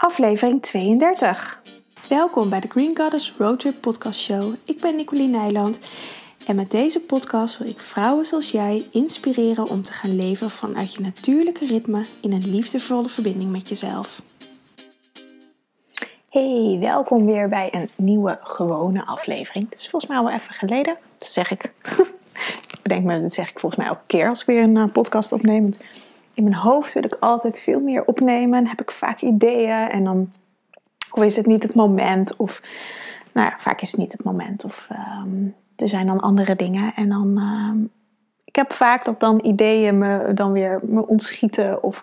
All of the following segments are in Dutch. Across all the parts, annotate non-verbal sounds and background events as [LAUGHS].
aflevering 32. Welkom bij de Green Goddess Roadtrip Podcast Show. Ik ben Nicoline Nijland en met deze podcast wil ik vrouwen zoals jij inspireren om te gaan leven vanuit je natuurlijke ritme in een liefdevolle verbinding met jezelf. Hey, welkom weer bij een nieuwe gewone aflevering. Het is volgens mij al wel even geleden. Dat zeg ik. [LAUGHS] bedenk me, dat zeg ik volgens mij elke keer als ik weer een eh, podcast opneem. In mijn hoofd wil ik altijd veel meer opnemen. heb ik vaak ideeën en dan of is het niet het moment of nou ja, vaak is het niet het moment of ehm, er zijn dan andere dingen en dan ehm, ik heb vaak dat dan ideeën me dan weer me ontschieten of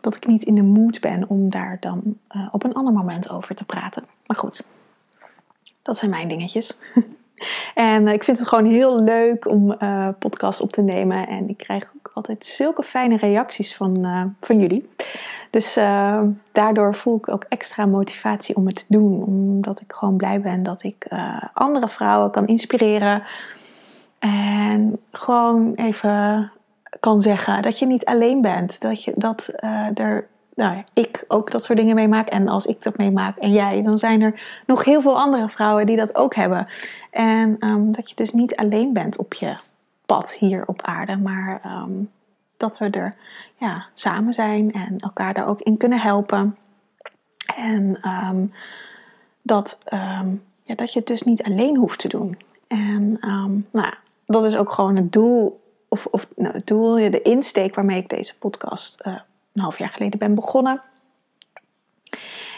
dat ik niet in de mood ben om daar dan eh, op een ander moment over te praten. Maar goed, dat zijn mijn dingetjes. [LAUGHS] en eh, ik vind het gewoon heel leuk om uh, podcasts op te nemen. En ik krijg ook altijd zulke fijne reacties van, van jullie. Dus daardoor voel ik ook extra motivatie om het te doen. Omdat ik gewoon blij ben dat ik andere vrouwen kan inspireren. En gewoon even kan zeggen dat je niet alleen bent. Dat, je, dat er, nou, ik ook dat soort dingen meemaak. En als ik dat meemaak en jij, dan zijn er nog heel veel andere vrouwen die dat ook hebben. En um, dat je dus niet alleen bent op je pad hier op aarde, maar um, dat we er ja, samen zijn en elkaar daar ook in kunnen helpen. En um, dat, ja, dat je het dus niet alleen hoeft te doen. En nou, dat is ook gewoon het doel of, of nou, het doel, de insteek waarmee ik deze podcast uh, een half jaar geleden ben begonnen.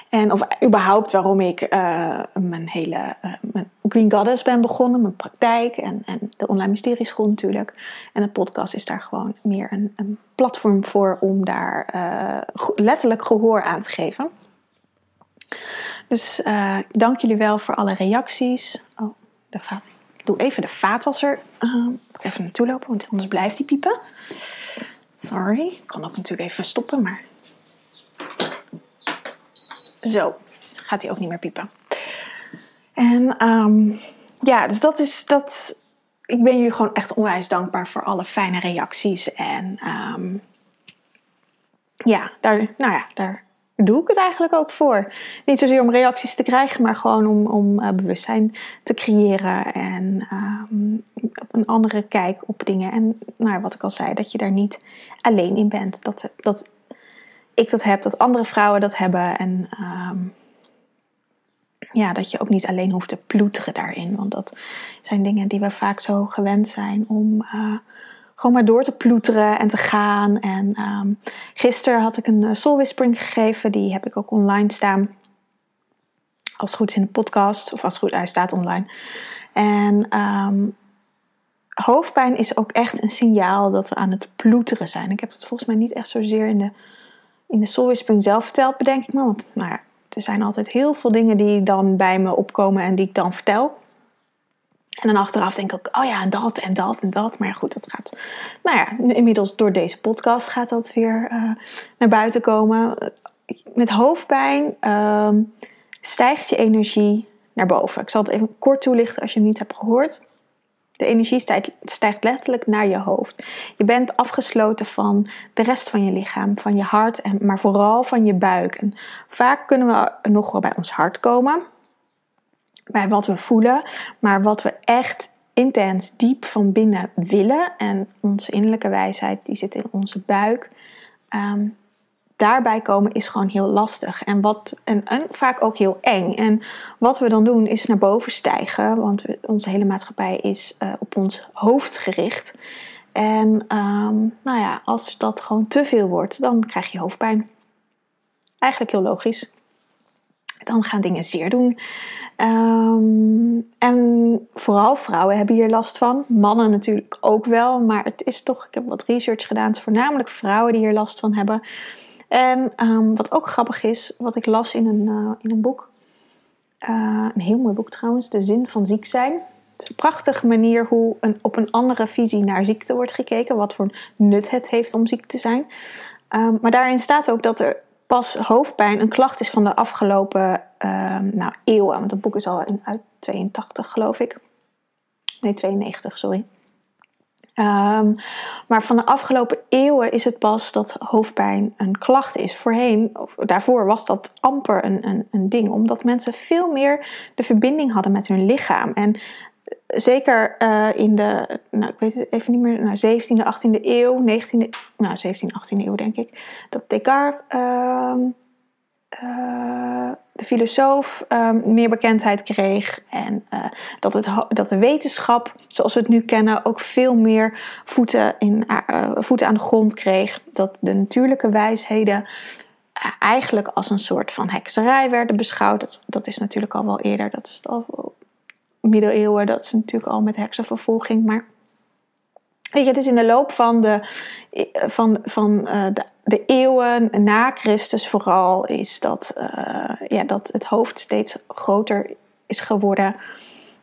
En of überhaupt waarom ik uh, mijn hele uh, mijn Green Goddess ben begonnen, mijn praktijk en, en de online mysterieschool natuurlijk. En de podcast is daar gewoon meer een, een platform voor om daar letterlijk gehoor aan te geven. Dus dank jullie wel voor alle reacties. Oh, de vaat doe even de vaatwasser uh, even naartoe lopen, want anders blijft die piepen. Sorry, ik kan ook natuurlijk even stoppen, maar. Zo, gaat hij ook niet meer piepen. En um, ja, dus dat is dat. Ik ben jullie gewoon echt onwijs dankbaar voor alle fijne reacties. En um, ja, daar, nou ja, daar doe ik het eigenlijk ook voor. Niet zozeer om reacties te krijgen, maar gewoon om, om uh, bewustzijn te creëren en um, een andere kijk op dingen. En nou, wat ik al zei, dat je daar niet alleen in bent. Dat, dat ik dat heb, dat andere vrouwen dat hebben. En um, ja, dat je ook niet alleen hoeft te ploeteren daarin. Want dat zijn dingen die we vaak zo gewend zijn om. Uh, gewoon maar door te ploeteren en te gaan. En um, gisteren had ik een uh, soul whispering gegeven. Die heb ik ook online staan. Als het goed is in de podcast. Of als het goed hij staat online. En um, hoofdpijn is ook echt een signaal dat we aan het ploeteren zijn. Ik heb het volgens mij niet echt zozeer in de, in de soul zelf verteld, bedenk ik me. Want nou ja, er zijn altijd heel veel dingen die dan bij me opkomen en die ik dan vertel. En dan achteraf denk ik ook, oh ja, en dat en dat en dat. Maar goed, dat gaat. Nou ja, inmiddels door deze podcast gaat dat weer uh, naar buiten komen. Met hoofdpijn uh, stijgt je energie naar boven. Ik zal het even kort toelichten als je het niet hebt gehoord. De energie stijgt, letterlijk naar je hoofd. Je bent afgesloten van de rest van je lichaam, van je hart, en, maar vooral van je buik. Vaak kunnen we nog wel bij ons hart komen bij wat we voelen, maar wat we echt intens diep van binnen willen. En onze innerlijke wijsheid die zit in onze buik. Ehm, daarbij komen is gewoon heel lastig en, wat, en, vaak ook heel eng. En wat we dan doen is naar boven stijgen, want onze hele maatschappij is uh, op ons hoofd gericht. En um, nou ja, als dat gewoon te veel wordt, dan krijg je hoofdpijn. Eigenlijk heel logisch. Dan gaan dingen zeer doen. Um, en vooral vrouwen hebben hier last van. Mannen natuurlijk ook wel. Maar het is toch, ik heb wat research gedaan. Het is voornamelijk vrouwen die hier last van hebben. En um, wat ook grappig is, wat ik las in een, uh, in een boek. Uh, een heel mooi boek trouwens. De zin van ziek zijn. Het is een prachtige manier hoe een, op een andere visie naar ziekte wordt gekeken. Wat voor nut het heeft om ziek te zijn. Um, maar daarin staat ook dat er pas hoofdpijn een klacht is van de afgelopen uh, nou, eeuwen. Want het boek is al in, uit 82, geloof ik. Nee, 92, sorry. Ehm, maar van de afgelopen eeuwen is het pas dat hoofdpijn een klacht is. Voorheen, of daarvoor was dat amper een, een, een ding, omdat mensen veel meer de verbinding hadden met hun lichaam. En zeker uh, in de, nou, ik weet het even niet meer, nou, 17e, 18e eeuw, 19e, nou, 17e, 18e eeuw denk ik, dat Descartes, uh, uh, de filosoof, ehm, meer bekendheid kreeg. En uh, dat, het, dat de wetenschap, zoals we het nu kennen, ook veel meer voeten, in, voeten aan de grond kreeg. Dat de natuurlijke wijsheden eigenlijk als een soort van hekserij werden beschouwd. Dat, dat is natuurlijk al wel eerder, dat is al middeleeuwen, dat is natuurlijk al met heksenvervolging. Maar weet je, het is in de loop van de, van, van, uh, de, de, eeuwen na Christus vooral, is dat, uh, ja, dat het hoofd steeds groter is geworden.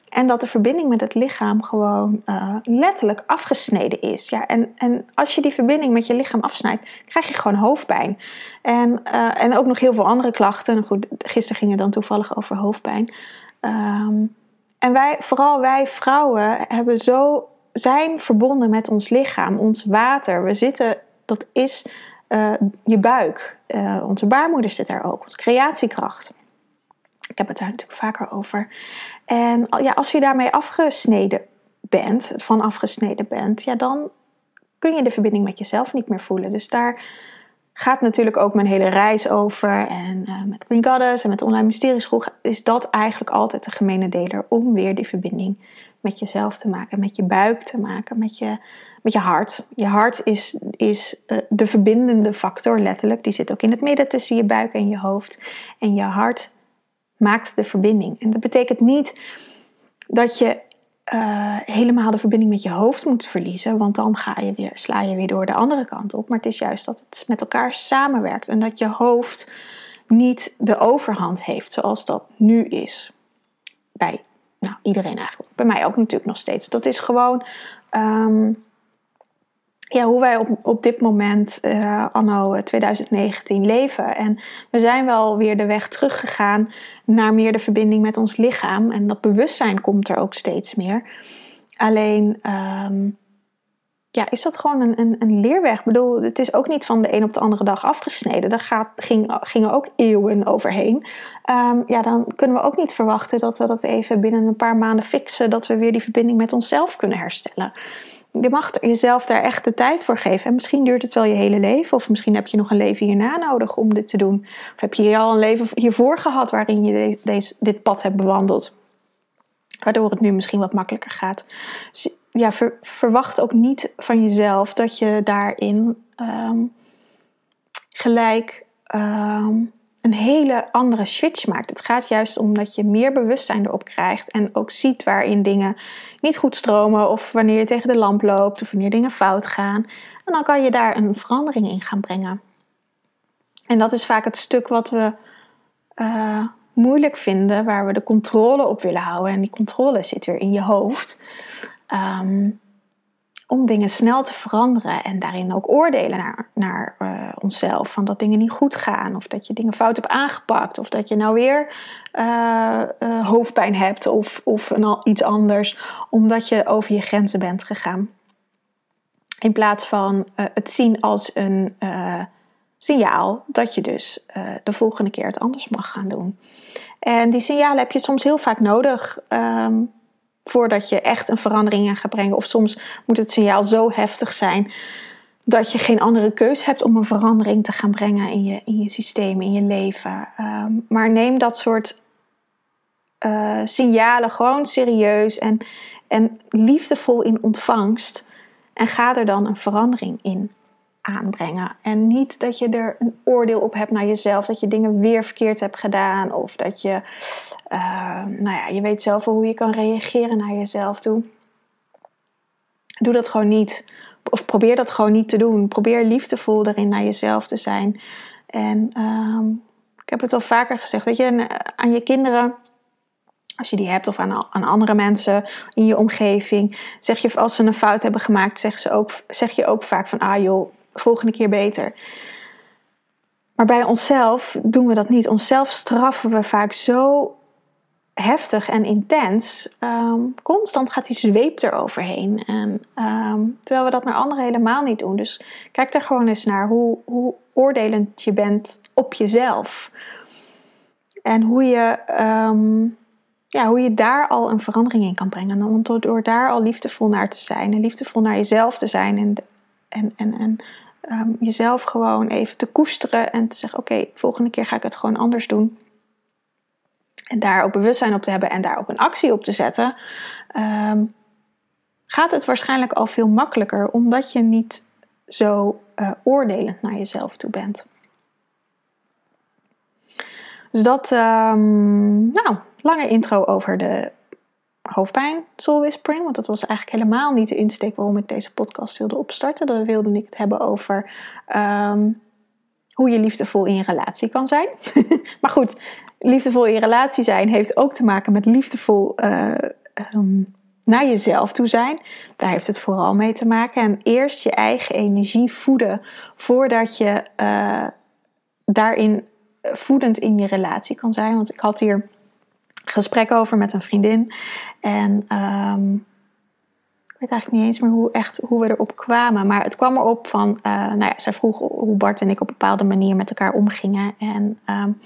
En dat de verbinding met het lichaam gewoon uh, letterlijk afgesneden is. Ja, en, en als je die verbinding met je lichaam afsnijdt, krijg je gewoon hoofdpijn. En, en ook nog heel veel andere klachten. Goed, gisteren ging het dan toevallig over hoofdpijn. Um, en wij, vooral wij vrouwen, hebben zo, zijn verbonden met ons lichaam, ons water. We zitten, dat is uh, je buik. Uh, onze baarmoeder zit daar ook, onze creatiekracht. Ik heb het daar natuurlijk vaker over. En ja, als je daarmee afgesneden bent, van afgesneden bent, ja, dan kun je de verbinding met jezelf niet meer voelen. Dus daar gaat natuurlijk ook mijn hele reis over. En uh, met Green Goddess en met Online Mysterieschool is dat eigenlijk altijd de gemene deler. Om weer die verbinding met jezelf te maken, met je buik te maken, met je, met je hart. Je hart is, is uh, de verbindende factor, letterlijk. Die zit ook in het midden tussen je buik en je hoofd. En je hart maakt de verbinding. En dat betekent niet dat je uh, helemaal de verbinding met je hoofd moet verliezen, want dan ga je weer, sla je weer door de andere kant op. Maar het is juist dat het met elkaar samenwerkt en dat je hoofd niet de overhand heeft zoals dat nu is. Bij nou, iedereen eigenlijk. Bij mij ook natuurlijk nog steeds. Dat is gewoon um, ja, hoe wij op, op dit moment, uh, anno 2019, leven. En we zijn wel weer de weg teruggegaan naar meer de verbinding met ons lichaam. En dat bewustzijn komt er ook steeds meer. Alleen, um, ja, is dat gewoon een, een, een, leerweg? Ik bedoel, het is ook niet van de een op de andere dag afgesneden. Daar gaat, ging, gingen ook eeuwen overheen. Um, ja, dan kunnen we ook niet verwachten dat we dat even binnen een paar maanden fixen. Dat we weer die verbinding met onszelf kunnen herstellen je mag jezelf daar echt de tijd voor geven. En misschien duurt het wel je hele leven. Of misschien heb je nog een leven hierna nodig om dit te doen. Of heb je al een leven hiervoor gehad waarin je deze, dit pad hebt bewandeld. Waardoor het nu misschien wat makkelijker gaat. Dus ja, verwacht ook niet van jezelf dat je daarin um, gelijk um, een hele andere switch maakt. Het gaat juist om dat je meer bewustzijn erop krijgt en ook ziet waarin dingen niet goed stromen of wanneer je tegen de lamp loopt of wanneer dingen fout gaan. En dan kan je daar een verandering in gaan brengen. En dat is vaak het stuk wat we uh, moeilijk vinden, waar we de controle op willen houden. En die controle zit weer in je hoofd. Um, om dingen snel te veranderen en daarin ook oordelen naar, naar uh, onszelf. Van dat dingen niet goed gaan, of dat je dingen fout hebt aangepakt, of dat je nou weer uh, uh, hoofdpijn hebt of, of iets anders, omdat je over je grenzen bent gegaan. In plaats van het zien als een signaal dat je dus de volgende keer het anders mag gaan doen. En die signalen heb je soms heel vaak nodig. Um, voordat je echt een verandering in gaat brengen. Of soms moet het signaal zo heftig zijn dat je geen andere keus hebt om een verandering te gaan brengen in je, in je systeem, in je leven. Ehm, maar neem dat soort uh, signalen gewoon serieus en, en liefdevol in ontvangst. En ga er dan een verandering in aanbrengen. En niet dat je er een oordeel op hebt naar jezelf, dat je dingen weer verkeerd hebt gedaan of dat je, uh, nou ja, je weet zelf wel hoe je kan reageren naar jezelf toe. Doe dat gewoon niet. Of probeer dat gewoon niet te doen. Probeer liefdevol erin naar jezelf te zijn. En uh, ik heb het al vaker gezegd, weet je, aan je kinderen als je die hebt, of aan, aan, andere mensen in je omgeving, zeg je als ze een fout hebben gemaakt, zeg, ze ook, zeg je ook vaak van, ah joh, volgende keer beter. Maar bij onszelf doen we dat niet. Onszelf straffen we vaak zo heftig en intens. Ehm, constant gaat die zweep eroverheen. En, ehm, terwijl we dat naar anderen helemaal niet doen. Dus kijk daar gewoon eens naar hoe, hoe oordelend je bent op jezelf. En hoe je, ehm, ja, hoe je daar al een verandering in kan brengen. Want door, door daar al liefdevol naar te zijn en liefdevol naar jezelf te zijn en, en, en, en jezelf gewoon even te koesteren en te zeggen: Oké, volgende keer ga ik het gewoon anders doen en daar ook bewustzijn op te hebben en daar ook een actie op te zetten, ehm, gaat het waarschijnlijk al veel makkelijker, omdat je niet zo uh, oordelend naar jezelf toe bent. Dus dat, um, nou, lange intro over de hoofdpijn, soul whispering. Want dat was eigenlijk helemaal niet de insteek waarom ik deze podcast wilde opstarten. Dan wilde ik het hebben over um, hoe je liefdevol in je relatie kan zijn. [LAUGHS] maar goed, liefdevol in je relatie zijn heeft ook te maken met liefdevol uh, um, naar jezelf toe zijn. Daar heeft het vooral mee te maken. En eerst je eigen energie voeden voordat je uh, daarin voedend in je relatie kan zijn. Want ik had hier gesprek over met een vriendin. En um, weet eigenlijk niet eens meer hoe, echt, hoe we erop kwamen. Maar het kwam erop van, uh, nou ja, zij vroeg hoe Bart en ik op een bepaalde manier met elkaar omgingen. En um,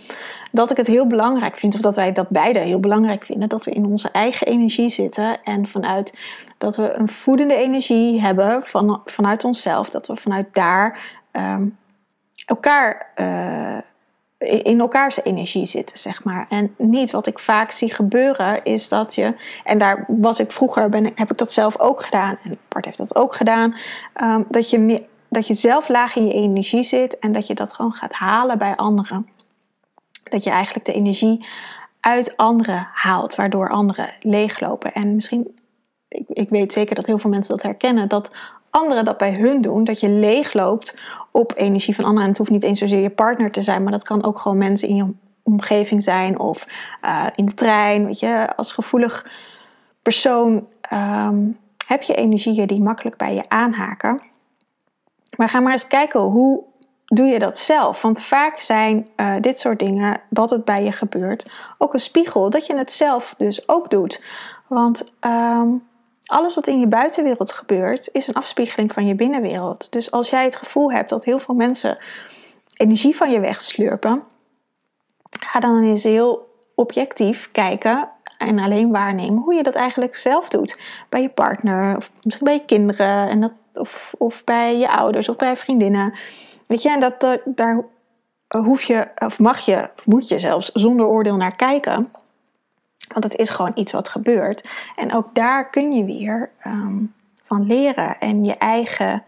dat ik het heel belangrijk vind, of dat wij dat beide heel belangrijk vinden, dat we in onze eigen energie zitten. En vanuit dat we een voedende energie hebben van, vanuit onszelf, dat we vanuit daar um, elkaar. Uh, in elkaars energie zitten, zeg maar. En niet wat ik vaak zie gebeuren, is dat je, en daar was ik vroeger, ben, heb ik dat zelf ook gedaan, en Bart heeft dat ook gedaan, um, dat, je dat je zelf laag in je energie zit en dat je dat gewoon gaat halen bij anderen. Dat je eigenlijk de energie uit anderen haalt, waardoor anderen leeglopen. En misschien, ik, ik weet zeker dat heel veel mensen dat herkennen, dat anderen dat bij hun doen, dat je leegloopt op energie van anderen. En het hoeft niet eens zozeer je partner te zijn, maar dat kan ook gewoon mensen in je omgeving zijn of uh, in de trein. Weet je, als gevoelig persoon um, heb je energieën die makkelijk bij je aanhaken. Maar ga maar eens kijken hoe doe je dat zelf? Want vaak zijn uh, dit soort dingen, dat het bij je gebeurt, ook een spiegel dat je het zelf dus ook doet. Want um, alles wat in je buitenwereld gebeurt, is een afspiegeling van je binnenwereld. Dus als jij het gevoel hebt dat heel veel mensen energie van je wegslurpen, ga dan eens heel objectief kijken en alleen waarnemen hoe je dat eigenlijk zelf doet. Bij je partner, of misschien bij je kinderen, en dat, of, of bij je ouders of bij vriendinnen. Weet je, en dat, daar hoef je, of mag je, of moet je zelfs zonder oordeel naar kijken. Want het is gewoon iets wat gebeurt. En ook daar kun je weer um, van leren en je eigen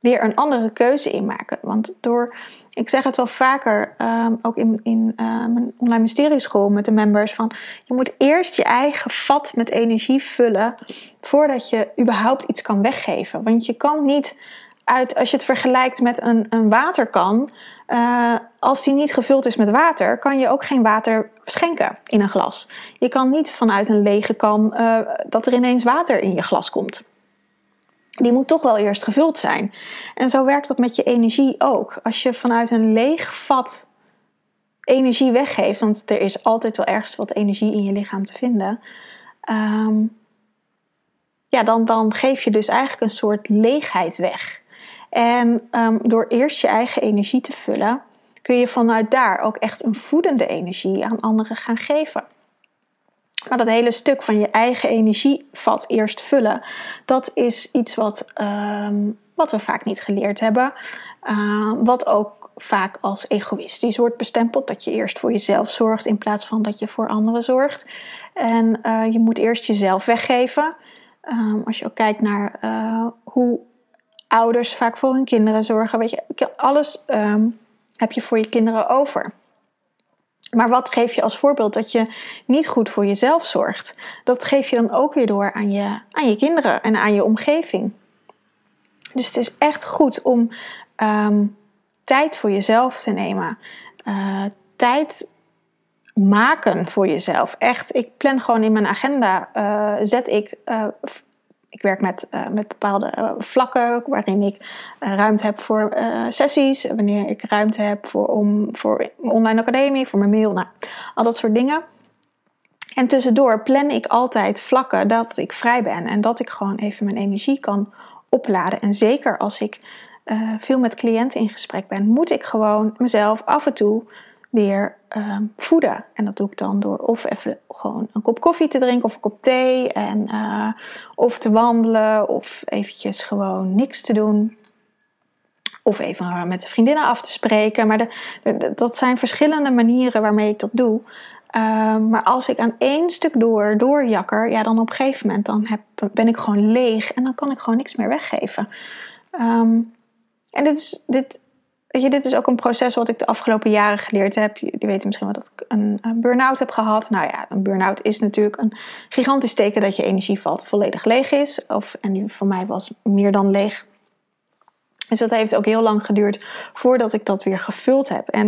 weer een andere keuze in maken. Want door, ik zeg het wel vaker, um, ook in, in uh, mijn online mysterieschool met de members, van je moet eerst je eigen vat met energie vullen voordat je überhaupt iets kan weggeven. Want je kan niet uit, als je het vergelijkt met een, een waterkan, uh, als die niet gevuld is met water, kan je ook geen water schenken in een glas. Je kan niet vanuit een lege kan uh, dat er ineens water in je glas komt. Die moet toch wel eerst gevuld zijn. En zo werkt dat met je energie ook. Als je vanuit een leeg vat energie weggeeft, want er is altijd wel ergens wat energie in je lichaam te vinden. Um, ja, dan, dan geef je dus eigenlijk een soort leegheid weg. En um, door eerst je eigen energie te vullen, kun je vanuit daar ook echt een voedende energie aan anderen gaan geven. Maar dat hele stuk van je eigen energievat eerst vullen, dat is iets wat, um, wat we vaak niet geleerd hebben. Uh, wat ook vaak als egoïstisch wordt bestempeld. Dat je eerst voor jezelf zorgt in plaats van dat je voor anderen zorgt. En uh, je moet eerst jezelf weggeven. Als je ook kijkt naar uh, hoe ouders vaak voor hun kinderen zorgen. Weet je, alles um, heb je voor je kinderen over. Maar wat geef je als voorbeeld dat je niet goed voor jezelf zorgt? Dat geef je dan ook weer door aan je, aan je kinderen en aan je omgeving. Dus het is echt goed om um, tijd voor jezelf te nemen. Uh, tijd maken voor jezelf. Echt, ik plan gewoon in mijn agenda, uh, zet ik uh, ik werk met, uh, met bepaalde uh, vlakken waarin ik uh, ruimte heb voor sessies, wanneer ik ruimte heb voor, om, voor online academie, voor mijn mail, nou, al dat soort dingen. En tussendoor plan ik altijd vlakken dat ik vrij ben en dat ik gewoon even mijn energie kan opladen. En zeker als ik veel met cliënten in gesprek ben, moet ik gewoon mezelf af en toe weer uh, voeden. En dat doe ik dan door of even gewoon een kop koffie te drinken of een kop thee. En, uh, of te wandelen of eventjes gewoon niks te doen. Of even met de vriendinnen af te spreken. Maar de, dat zijn verschillende manieren waarmee ik dat doe. Uh, maar als ik aan één stuk door, doorjakker, ja, dan op een gegeven moment dan heb, ben ik gewoon leeg en dan kan ik gewoon niks meer weggeven. Um, en dit is, dit, weet je, dit is ook een proces wat ik de afgelopen jaren geleerd heb. Jullie weten misschien wel dat ik een, een burn-out heb gehad. Nou ja, een burn-out is natuurlijk een gigantisch teken dat je energievat volledig leeg is. Of, en die mij was meer dan leeg. Dus dat heeft ook heel lang geduurd voordat ik dat weer gevuld heb. En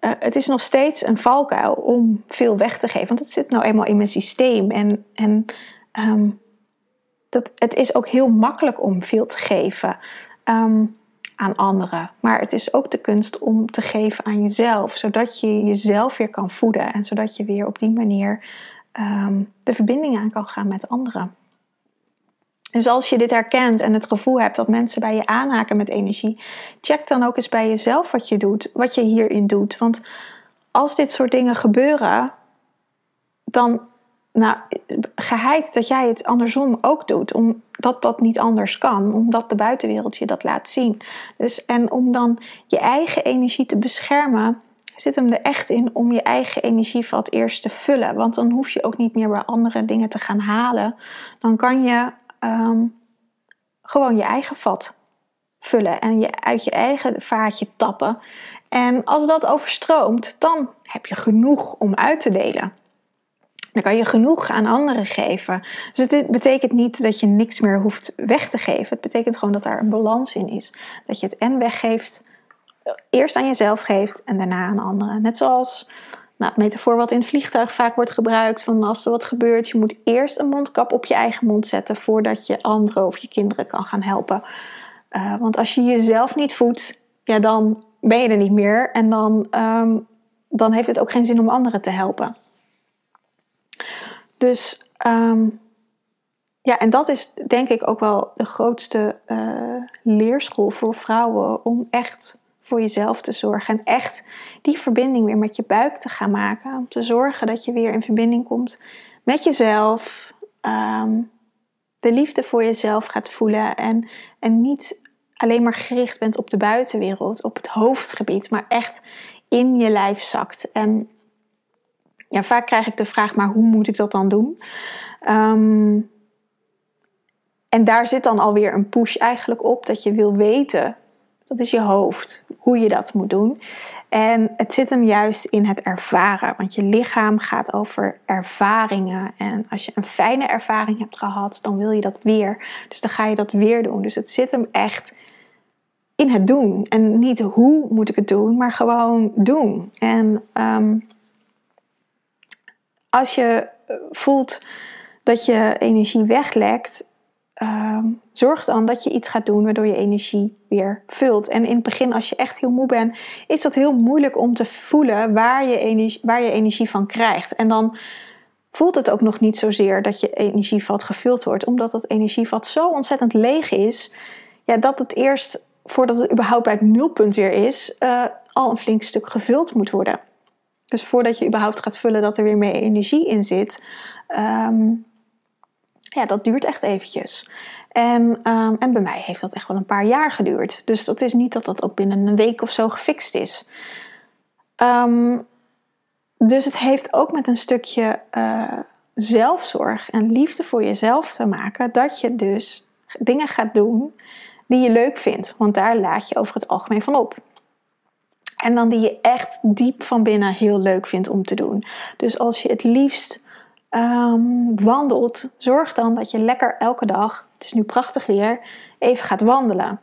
uh, het is nog steeds een valkuil om veel weg te geven. Want het zit nou eenmaal in mijn systeem. En, en um, dat, het is ook heel makkelijk om veel te geven. Um, aan anderen. Maar het is ook de kunst om te geven aan jezelf, zodat je jezelf weer kan voeden en zodat je weer op die manier um, de verbinding aan kan gaan met anderen. Dus als je dit herkent en het gevoel hebt dat mensen bij je aanhaken met energie, check dan ook eens bij jezelf wat je doet, wat je hierin doet. Want als dit soort dingen gebeuren, dan nou, geheid dat jij het andersom ook doet, omdat dat niet anders kan, omdat de buitenwereld je dat laat zien. Dus, en om dan je eigen energie te beschermen, zit hem er echt in om je eigen energievat eerst te vullen. Want dan hoef je ook niet meer bij andere dingen te gaan halen. Dan kan je um, gewoon je eigen vat vullen en je uit je eigen vaatje tappen. En als dat overstroomt, dan heb je genoeg om uit te delen. Dan kan je genoeg aan anderen geven. Dus het betekent niet dat je niks meer hoeft weg te geven. Het betekent gewoon dat daar een balans in is. Dat je het en weggeeft, eerst aan jezelf geeft en daarna aan anderen. Net zoals nou, het metafoor wat in het vliegtuig vaak wordt gebruikt: van als er wat gebeurt, je moet eerst een mondkap op je eigen mond zetten voordat je anderen of je kinderen kan gaan helpen. Uh, want als je jezelf niet voedt, ja, dan ben je er niet meer en dan, um, dan heeft het ook geen zin om anderen te helpen. Dus um, ja, en dat is denk ik ook wel de grootste uh, leerschool voor vrouwen om echt voor jezelf te zorgen en echt die verbinding weer met je buik te gaan maken. Om te zorgen dat je weer in verbinding komt met jezelf, um, de liefde voor jezelf gaat voelen en, en niet alleen maar gericht bent op de buitenwereld, op het hoofdgebied, maar echt in je lijf zakt. En ja, vaak krijg ik de vraag, maar hoe moet ik dat dan doen? Um, en daar zit dan alweer een push eigenlijk op dat je wil weten, dat is je hoofd, hoe je dat moet doen. En het zit hem juist in het ervaren, want je lichaam gaat over ervaringen. En als je een fijne ervaring hebt gehad, dan wil je dat weer. Dus dan ga je dat weer doen. Dus het zit hem echt in het doen. En niet hoe moet ik het doen, maar gewoon doen. En um, als je eh, voelt dat je energie weglekt, uh, zorg dan dat je iets gaat doen waardoor je energie weer vult. En in het begin, als je echt heel moe bent, is dat heel moeilijk om te voelen waar je energie, waar je energie van krijgt. En dan voelt het ook nog niet zozeer dat je energievat gevuld wordt, omdat dat energievat zo ontzettend leeg is, ja, dat het eerst, voordat het überhaupt bij het nulpunt weer is, uh, al een flink stuk gevuld moet worden. Dus voordat je überhaupt gaat vullen dat er weer meer energie in zit, um, ja, dat duurt echt eventjes. En, um, en bij mij heeft dat echt wel een paar jaar geduurd. Dus dat is niet dat dat ook binnen een week of zo gefixt is. Um, dus het heeft ook met een stukje uh, zelfzorg en liefde voor jezelf te maken. Dat je dus dingen gaat doen die je leuk vindt. Want daar laat je over het algemeen van op. En dan die je echt diep van binnen heel leuk vindt om te doen. Dus als je het liefst um, wandelt, zorg dan dat je lekker elke dag, het is nu prachtig weer, even gaat wandelen.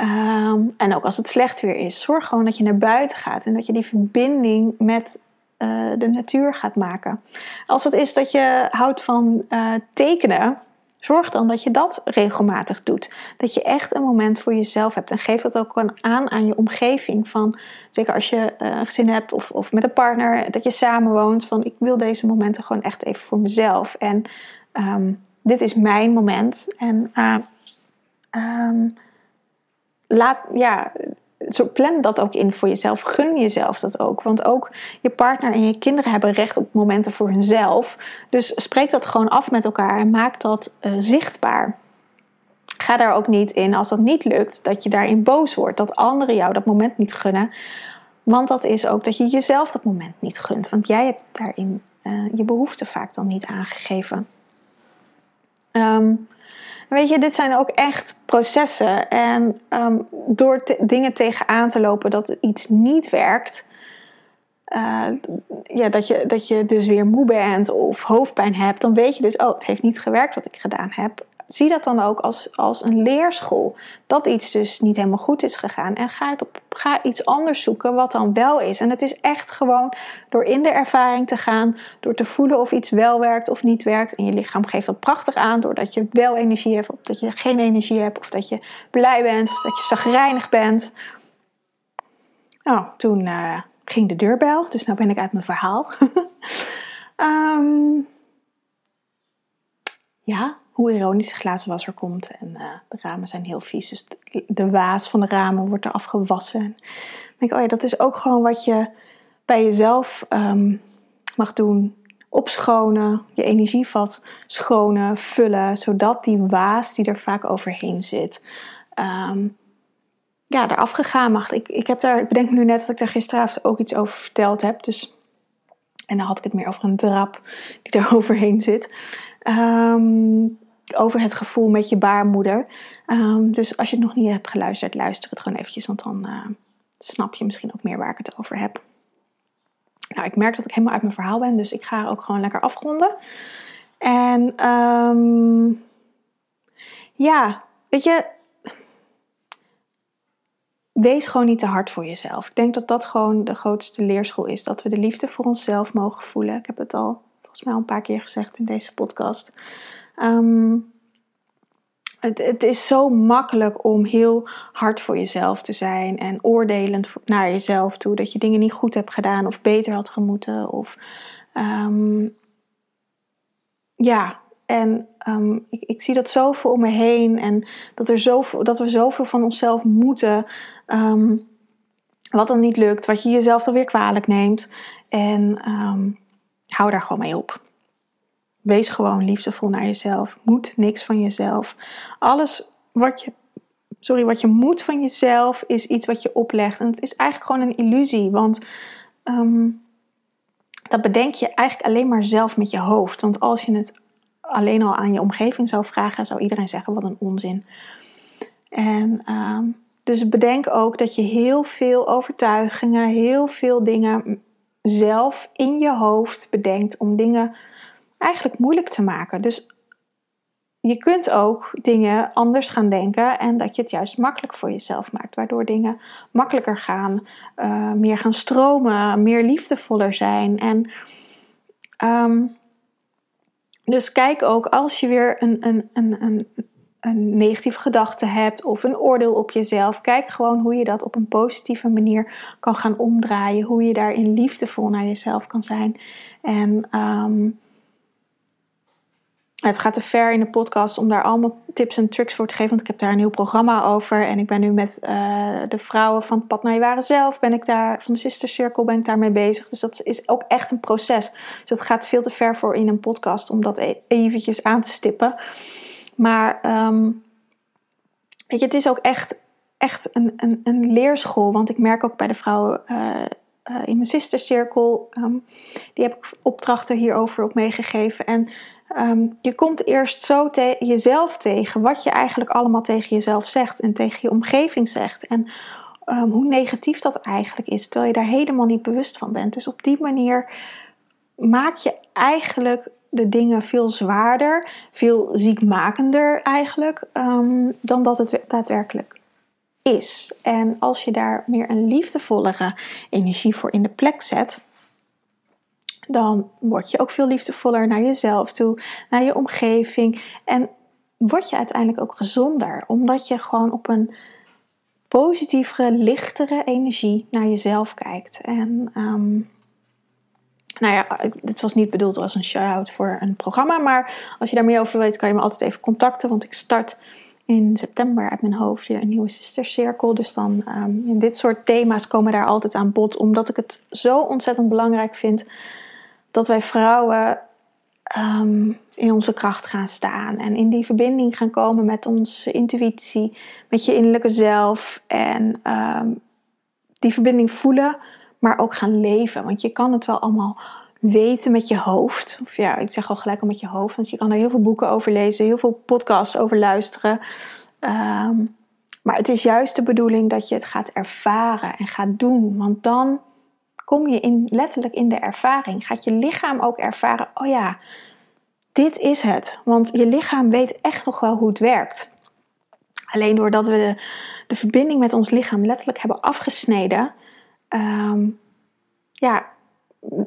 Um, en ook als het slecht weer is, zorg gewoon dat je naar buiten gaat en dat je die verbinding met uh, de natuur gaat maken. Als het is dat je houdt van uh, tekenen, Zorg dan dat je dat regelmatig doet. Dat je echt een moment voor jezelf hebt. En geef dat ook gewoon aan aan je omgeving. Van, zeker als je uh, een gezin hebt of, of met een partner, dat je samen woont. Van ik wil deze momenten gewoon echt even voor mezelf. En ehm, dit is mijn moment. En uh, um, laat, ja, zo plan dat ook in voor jezelf. Gun jezelf dat ook. Want ook je partner en je kinderen hebben recht op momenten voor hunzelf. Dus spreek dat gewoon af met elkaar en maak dat uh, zichtbaar. Ga daar ook niet in als dat niet lukt, dat je daarin boos wordt. Dat anderen jou dat moment niet gunnen. Want dat is ook dat je jezelf dat moment niet gunt. Want jij hebt daarin uh, je behoefte vaak dan niet aangegeven. Um, Weet je, dit zijn ook echt processen. En um, door dingen tegenaan te lopen dat iets niet werkt, uh, ja, dat, je, dat je dus weer moe bent of hoofdpijn hebt, dan weet je dus, oh, het heeft niet gewerkt wat ik gedaan heb zie dat dan ook als, als een leerschool. Dat iets dus niet helemaal goed is gegaan. En ga, het op, ga iets anders zoeken wat dan wel is. En het is echt gewoon door in de ervaring te gaan. Door te voelen of iets wel werkt of niet werkt. En je lichaam geeft dat prachtig aan. Doordat je wel energie hebt of dat je geen energie hebt. Of dat je blij bent of dat je zagrijnig bent. Nou, toen uh, ging de deurbel. Dus nu ben ik uit mijn verhaal. um, [LAUGHS] ja, hoe ironisch de glazenwasser komt. En uh, de ramen zijn heel vies. Dus de, waas van de ramen wordt er afgewassen. En ik denk, oh ja, dat is ook gewoon wat je bij jezelf um, mag doen. Opschonen, je energievat schonen, vullen. Zodat die waas die er vaak overheen zit, um, ja, eraf gegaan mag. Ik, ik, heb daar, ik bedenk me nu net dat ik daar gisteravond ook iets over verteld heb. Dus, en dan had ik het meer over een drap die er [LAUGHS] overheen zit. Um, over het gevoel met je baarmoeder. Um, dus als je het nog niet hebt geluisterd, luister het gewoon eventjes, want dan uh, snap je misschien ook meer waar ik het over heb. Nou, ik merk dat ik helemaal uit mijn verhaal ben, dus ik ga ook gewoon lekker afronden. En um, ja, weet je, wees gewoon niet te hard voor jezelf. Ik denk dat dat gewoon de grootste leerschool is. Dat we de liefde voor onszelf mogen voelen. Ik heb het al volgens mij al een paar keer gezegd in deze podcast. Um, het, het, is zo makkelijk om heel hard voor jezelf te zijn en oordelend naar jezelf toe. Dat je dingen niet goed hebt gedaan of beter had gemoeten. Of, um, ja, en um, ik, ik, zie dat zoveel om me heen. En dat, er zoveel, dat we zoveel van onszelf moeten. wat dan niet lukt, wat je jezelf dan weer kwalijk neemt. En hou daar gewoon mee op. Wees gewoon liefdevol naar jezelf. Moet niks van jezelf. Alles wat je, sorry, wat je moet van jezelf is iets wat je oplegt. En het is eigenlijk gewoon een illusie. Want um, dat bedenk je eigenlijk alleen maar zelf met je hoofd. Want als je het alleen al aan je omgeving zou vragen, zou iedereen zeggen: wat een onzin. En um, dus bedenk ook dat je heel veel overtuigingen, heel veel dingen zelf in je hoofd bedenkt om dingen eigenlijk moeilijk te maken. Dus je kunt ook dingen anders gaan denken en dat je het juist makkelijk voor jezelf maakt, waardoor dingen makkelijker gaan, uh, meer gaan stromen, meer liefdevoller zijn. En um, dus kijk ook als je weer een, een, een, een, een negatieve gedachte hebt of een oordeel op jezelf, kijk gewoon hoe je dat op een positieve manier kan gaan omdraaien, hoe je daarin liefdevol naar jezelf kan zijn. En um, het gaat te ver in de podcast om daar allemaal tips en tricks voor te geven. Want ik heb daar een heel programma over. En ik ben nu met uh, de vrouwen van het Pad naar je ware zelf. Ben ik daar, van de Sister Circle ben ik daarmee bezig. Dus dat is ook echt een proces. Dus dat gaat veel te ver voor in een podcast om dat e eventjes aan te stippen. Maar um, weet je, het is ook echt, echt een, een, een leerschool. Want ik merk ook bij de vrouwen uh, uh, in mijn Sister Circle. Um, die heb ik opdrachten hierover op meegegeven. En Um, je komt eerst zo jezelf tegen, wat je eigenlijk allemaal tegen jezelf zegt en tegen je omgeving zegt. En um, hoe negatief dat eigenlijk is, terwijl je daar helemaal niet bewust van bent. Dus op die manier maak je eigenlijk de dingen veel zwaarder, veel ziekmakender eigenlijk, um, dan dat het daadwerkelijk is. En als je daar meer een liefdevollere energie voor in de plek zet, dan word je ook veel liefdevoller naar jezelf toe, naar je omgeving. En word je uiteindelijk ook gezonder. Omdat je gewoon op een positievere, lichtere energie naar jezelf kijkt. En um, nou ja, dit was niet bedoeld als een shout-out voor een programma. Maar als je daar meer over weet, kan je me altijd even contacten. Want ik start in september uit mijn hoofd weer een nieuwe sistercirkel. Dus dan um, dit soort thema's komen daar altijd aan bod. Omdat ik het zo ontzettend belangrijk vind dat wij vrouwen um, in onze kracht gaan staan. En in die verbinding gaan komen met onze intuïtie, met je innerlijke zelf. En um, die verbinding voelen, maar ook gaan leven. Want je kan het wel allemaal weten met je hoofd. Of ja, ik zeg al gelijk al met je hoofd. Want je kan er heel veel boeken over lezen, heel veel podcasts over luisteren. Um, maar het is juist de bedoeling dat je het gaat ervaren en gaat doen. Want dan kom je in, letterlijk in de ervaring. Gaat je lichaam ook ervaren: oh ja, dit is het. Want je lichaam weet echt nog wel hoe het werkt. Alleen doordat we de, verbinding met ons lichaam letterlijk hebben afgesneden, um, ja,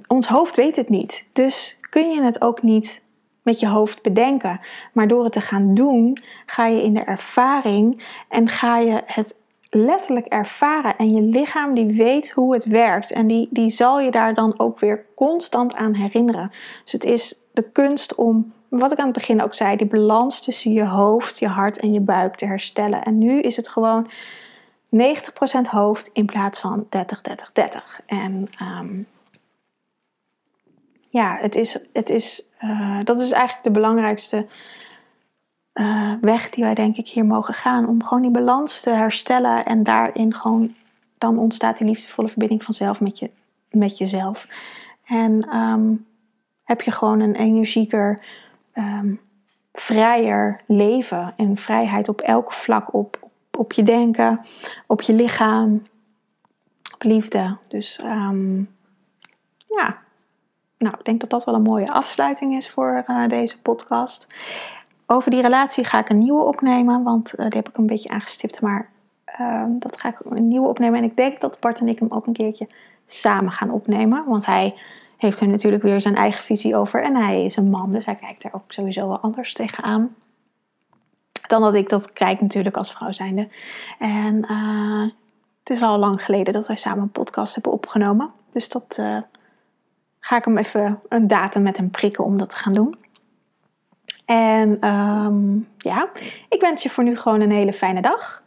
ons hoofd weet het niet. Dus kun je het ook niet met je hoofd bedenken. Maar door het te gaan doen, ga je in de ervaring en ga je het letterlijk ervaren. En je lichaam die weet hoe het werkt. En die, die zal je daar dan ook weer constant aan herinneren. Dus het is de kunst om, wat ik aan het begin ook zei, die balans tussen je hoofd, je hart en je buik te herstellen. En nu is het gewoon 90% hoofd in plaats van 30, 30, 30. En um, ja, het is, het is, uh, dat is eigenlijk de belangrijkste uh, weg die wij denk ik hier mogen gaan. Om gewoon die balans te herstellen en daarin gewoon, dan ontstaat die liefdevolle verbinding vanzelf met, je, met jezelf. En um, heb je gewoon een energieker, um, vrijer leven en vrijheid op elk vlak, op, op, je denken, op je lichaam, op liefde. Dus um, ja, nou, ik denk dat dat wel een mooie afsluiting is voor uh, deze podcast. Over die relatie ga ik een nieuwe opnemen, want uh, die heb ik een beetje aangestipt. Maar uh, dat ga ik een nieuwe opnemen. En ik denk dat Bart en ik hem ook een keertje samen gaan opnemen. Want hij heeft er natuurlijk weer zijn eigen visie over. En hij is een man, dus hij kijkt er ook sowieso wel anders tegenaan. Dan dat ik dat kijk natuurlijk als vrouw zijnde. En uh, het is al lang geleden dat wij samen een podcast hebben opgenomen. Dus dat uh, ga ik hem even een datum met hem prikken om dat te gaan doen. En um, ja, ik wens je voor nu gewoon een hele fijne dag.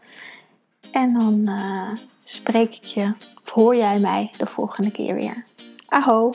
En dan uh, spreek ik je, of hoor jij mij de volgende keer weer. Aho!